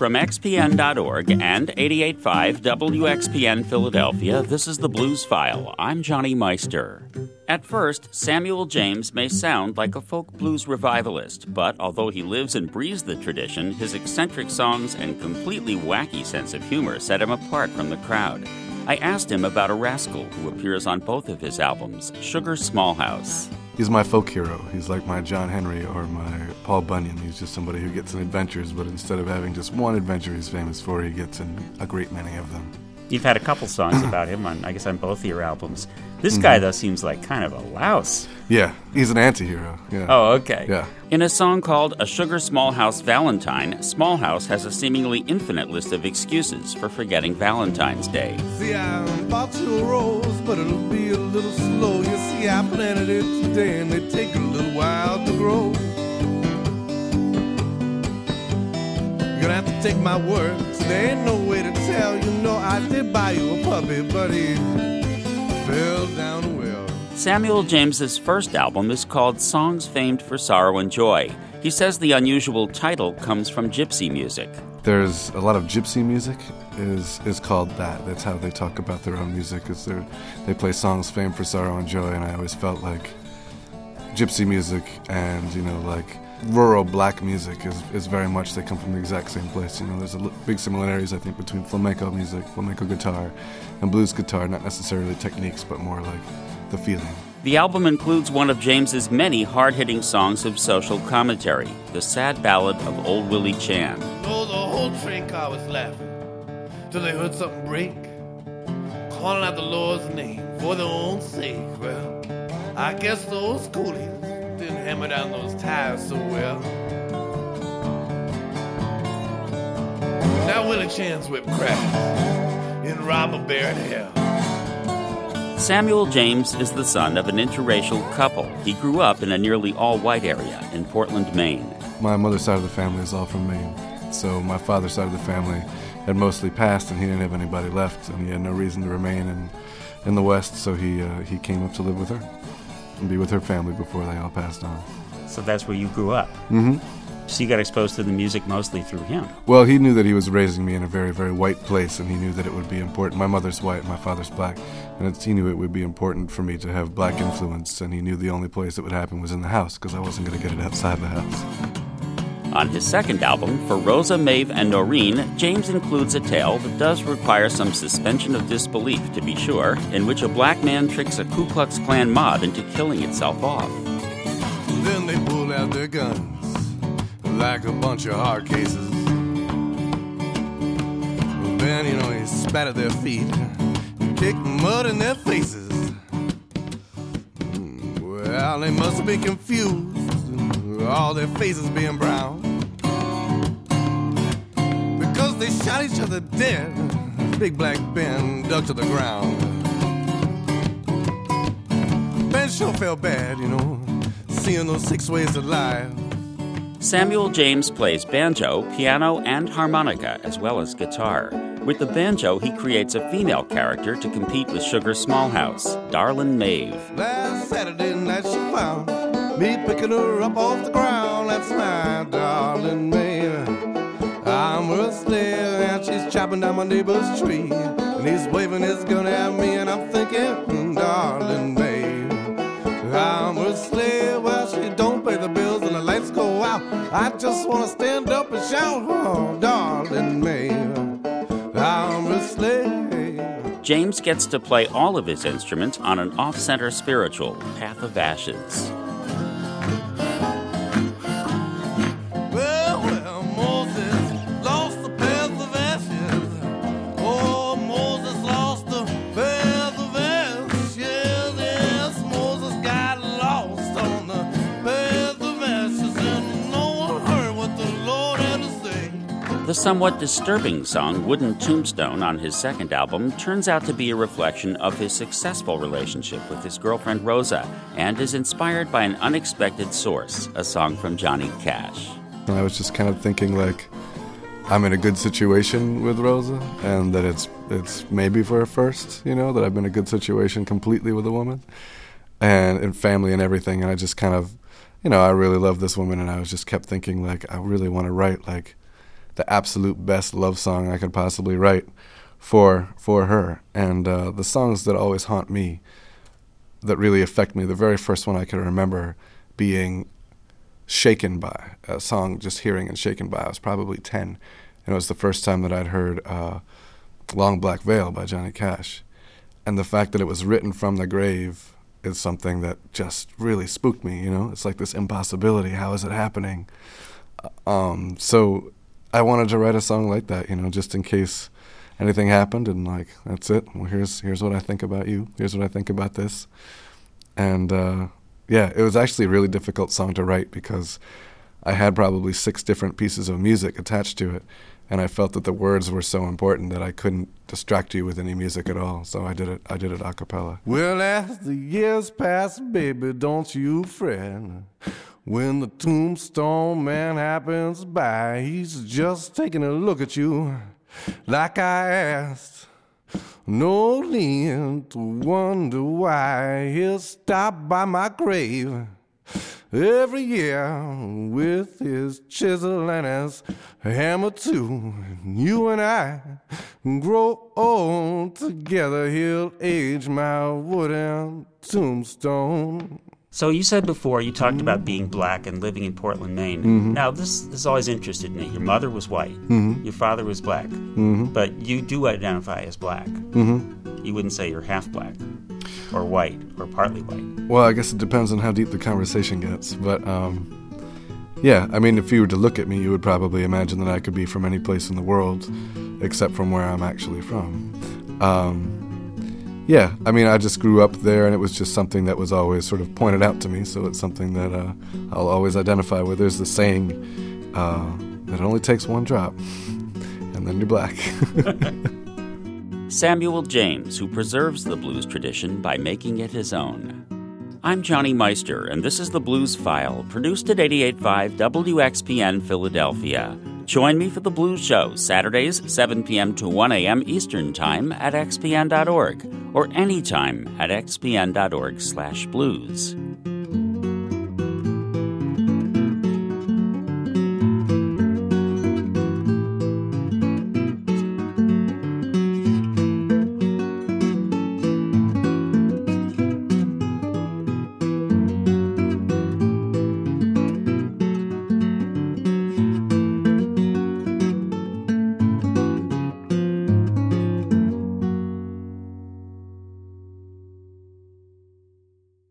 From XPN.org and 88.5 WXPN Philadelphia, this is the Blues File. I'm Jonny Meister. At first, Samuel James may sound like a folk blues revivalist, but although he lives and breathes the tradition, his eccentric songs and completely wacky sense of humor set him apart from the crowd. I asked him about a rascal who appears on both of his albums, Sugar Smallhouse. He's my folk hero. He's like my John Henry or my Paul Bunyan. He's just somebody who gets in adventures, but instead of having just one adventure he's famous for, he gets in a great many of them. You've had a couple songs about him on, I guess, on both of your albums. This mm-hmm. guy, though, seems like kind of a louse. Yeah, he's an anti-hero. Yeah. Oh, okay. Yeah. In a song called "A Sugar Smallhouse Valentine," Smallhouse has a seemingly infinite list of excuses for forgetting Valentine's Day. See, I bought you a rose, but it'll be a little slow. You see, I planted it today, and they take a little while to grow. Take my word. So There ain't no way to tell. You know, I did buy you a puppy, but he fell down a well. Samuel James's first album is called Songs Famed for Sorrow and Joy. He says the unusual title comes from gypsy music. There's a lot of gypsy music is is called that. That's how they talk about their own music. Is they they play songs famed for sorrow and joy, and I always felt like gypsy music and you know like rural black music is, is very much they come from the exact same place. You know, there's a l- big similarities I think between flamenco music, flamenco guitar, and blues guitar. Not necessarily techniques, but more like the feeling. The album includes one of James's many hard-hitting songs of social commentary, the sad ballad of Old Willie Chan. Oh, the whole train car was laughing till they heard something break, calling out the Lord's name for their own sake. Well, I guess those coolies didn't hammer down those tires so well. Now Willie Chan's whip crashed in robber baron hell. Samuel James is the son of an interracial couple. He grew up in a nearly all white area in Portland, Maine. My mother's side of the family is all from Maine. So my father's side of the family had mostly passed, and he didn't have anybody left, and he had no reason to remain in, in the West. So he uh, he came up to live with her and be with her family before they all passed on. So that's where you grew up. Mm-hmm. So you got exposed to the music mostly through him. Well, he knew that he was raising me in a very, very white place, and he knew that it would be important. My mother's white, my father's black, and he knew it would be important for me to have black influence. And he knew the only place it would happen was in the house because I wasn't going to get it outside the house. On his second album, For Rosa, Maeve, and Noreen, James includes a tale that does require some suspension of disbelief, to be sure, in which a black man tricks a Ku Klux Klan mob into killing itself off. Then they pull out their guns like a bunch of hard cases. then, you know, he spat at their feet kicked mud in their faces. Hmm, well, they must be confused, all their faces being brown. Because they shot each other dead. Big Black Ben dug to the ground. Ben sure felt bad, you know, seeing those six ways to life. Samuel James plays banjo, piano, and harmonica, as well as guitar. With the banjo, he creates a female character to compete with Sugar Smallhouse, Darlin Maeve. Last Saturday night she found me picking her up off the ground. That's my darling Maeve. I'm her slave, and she's chopping down my neighbor's tree. And he's waving his gun at me, and I'm thinking, mm, darling babe, I'm her slave. Well, she don't pay the bills, and the lights go out. I just wanna stand up and shout, oh, darling babe, I'm her slave. James gets to play all of his instruments on an off center spiritual, Path of Ashes. Thank you. The somewhat disturbing song Wooden Tombstone on his second album turns out to be a reflection of his successful relationship with his girlfriend Rosa and is inspired by an unexpected source, a song from Johnny Cash. And I was just kind of thinking like I'm in a good situation with Rosa and that it's it's maybe for a first, you know, that I've been in a good situation completely with a woman and in family and everything and I just kind of you know, I really love this woman and I was just kept thinking like I really want to write like the absolute best love song I could possibly write for for her. And uh, the songs that always haunt me, that really affect me, the very first one I can remember being shaken by a song, just hearing and shaken by. I was probably ten, and it was the first time that I'd heard uh, "Long Black Veil" by Johnny Cash, and the fact that it was written from the grave is something that just really spooked me. You know, it's like this impossibility. How is it happening? Uh, um, so I wanted to write a song like that. You know, just in case anything happened and like that's it. Well here's here's what i think about you. Here's what i think about this. And uh, yeah it was actually a really difficult song to write because i had probably six different pieces of music attached to it and i felt that the words were so important that i couldn't distract you with any music at all. So i did it i did it a cappella. Well as the years pass baby don't you fret when the tombstone man happens by he's just taking a look at you like I asked. No need to wonder why he'll stop by my grave every year with his chisel and his hammer too. You and I grow old together. He'll age my wooden tombstone. So you said before you talked about being black and living in Portland, Maine. Mm-hmm. Now this has always interested me. Your mother was white. Mm-hmm. Your father was black. Mm-hmm. But you do identify as black. Mm-hmm. You wouldn't say you're half black, or white, or partly white. Well, I guess it depends on how deep the conversation gets. But um, yeah, I mean, if you were to look at me, you would probably imagine that I could be from any place in the world, except from where I'm actually from. Um, yeah, I mean, I just grew up there, and it was just something that was always sort of pointed out to me. So it's something that uh, I'll always identify with. There's the saying uh, that it only takes one drop, and then you're black. Samuel James, who preserves the blues tradition by making it his own. I'm Jonny Meister, and this is the Blues File, produced at 88.5 WXPN Philadelphia. Join me for the Blues Show, Saturdays, 7 p.m. to 1 a.m. Eastern Time at xpn.org or anytime at xpn.org slash blues.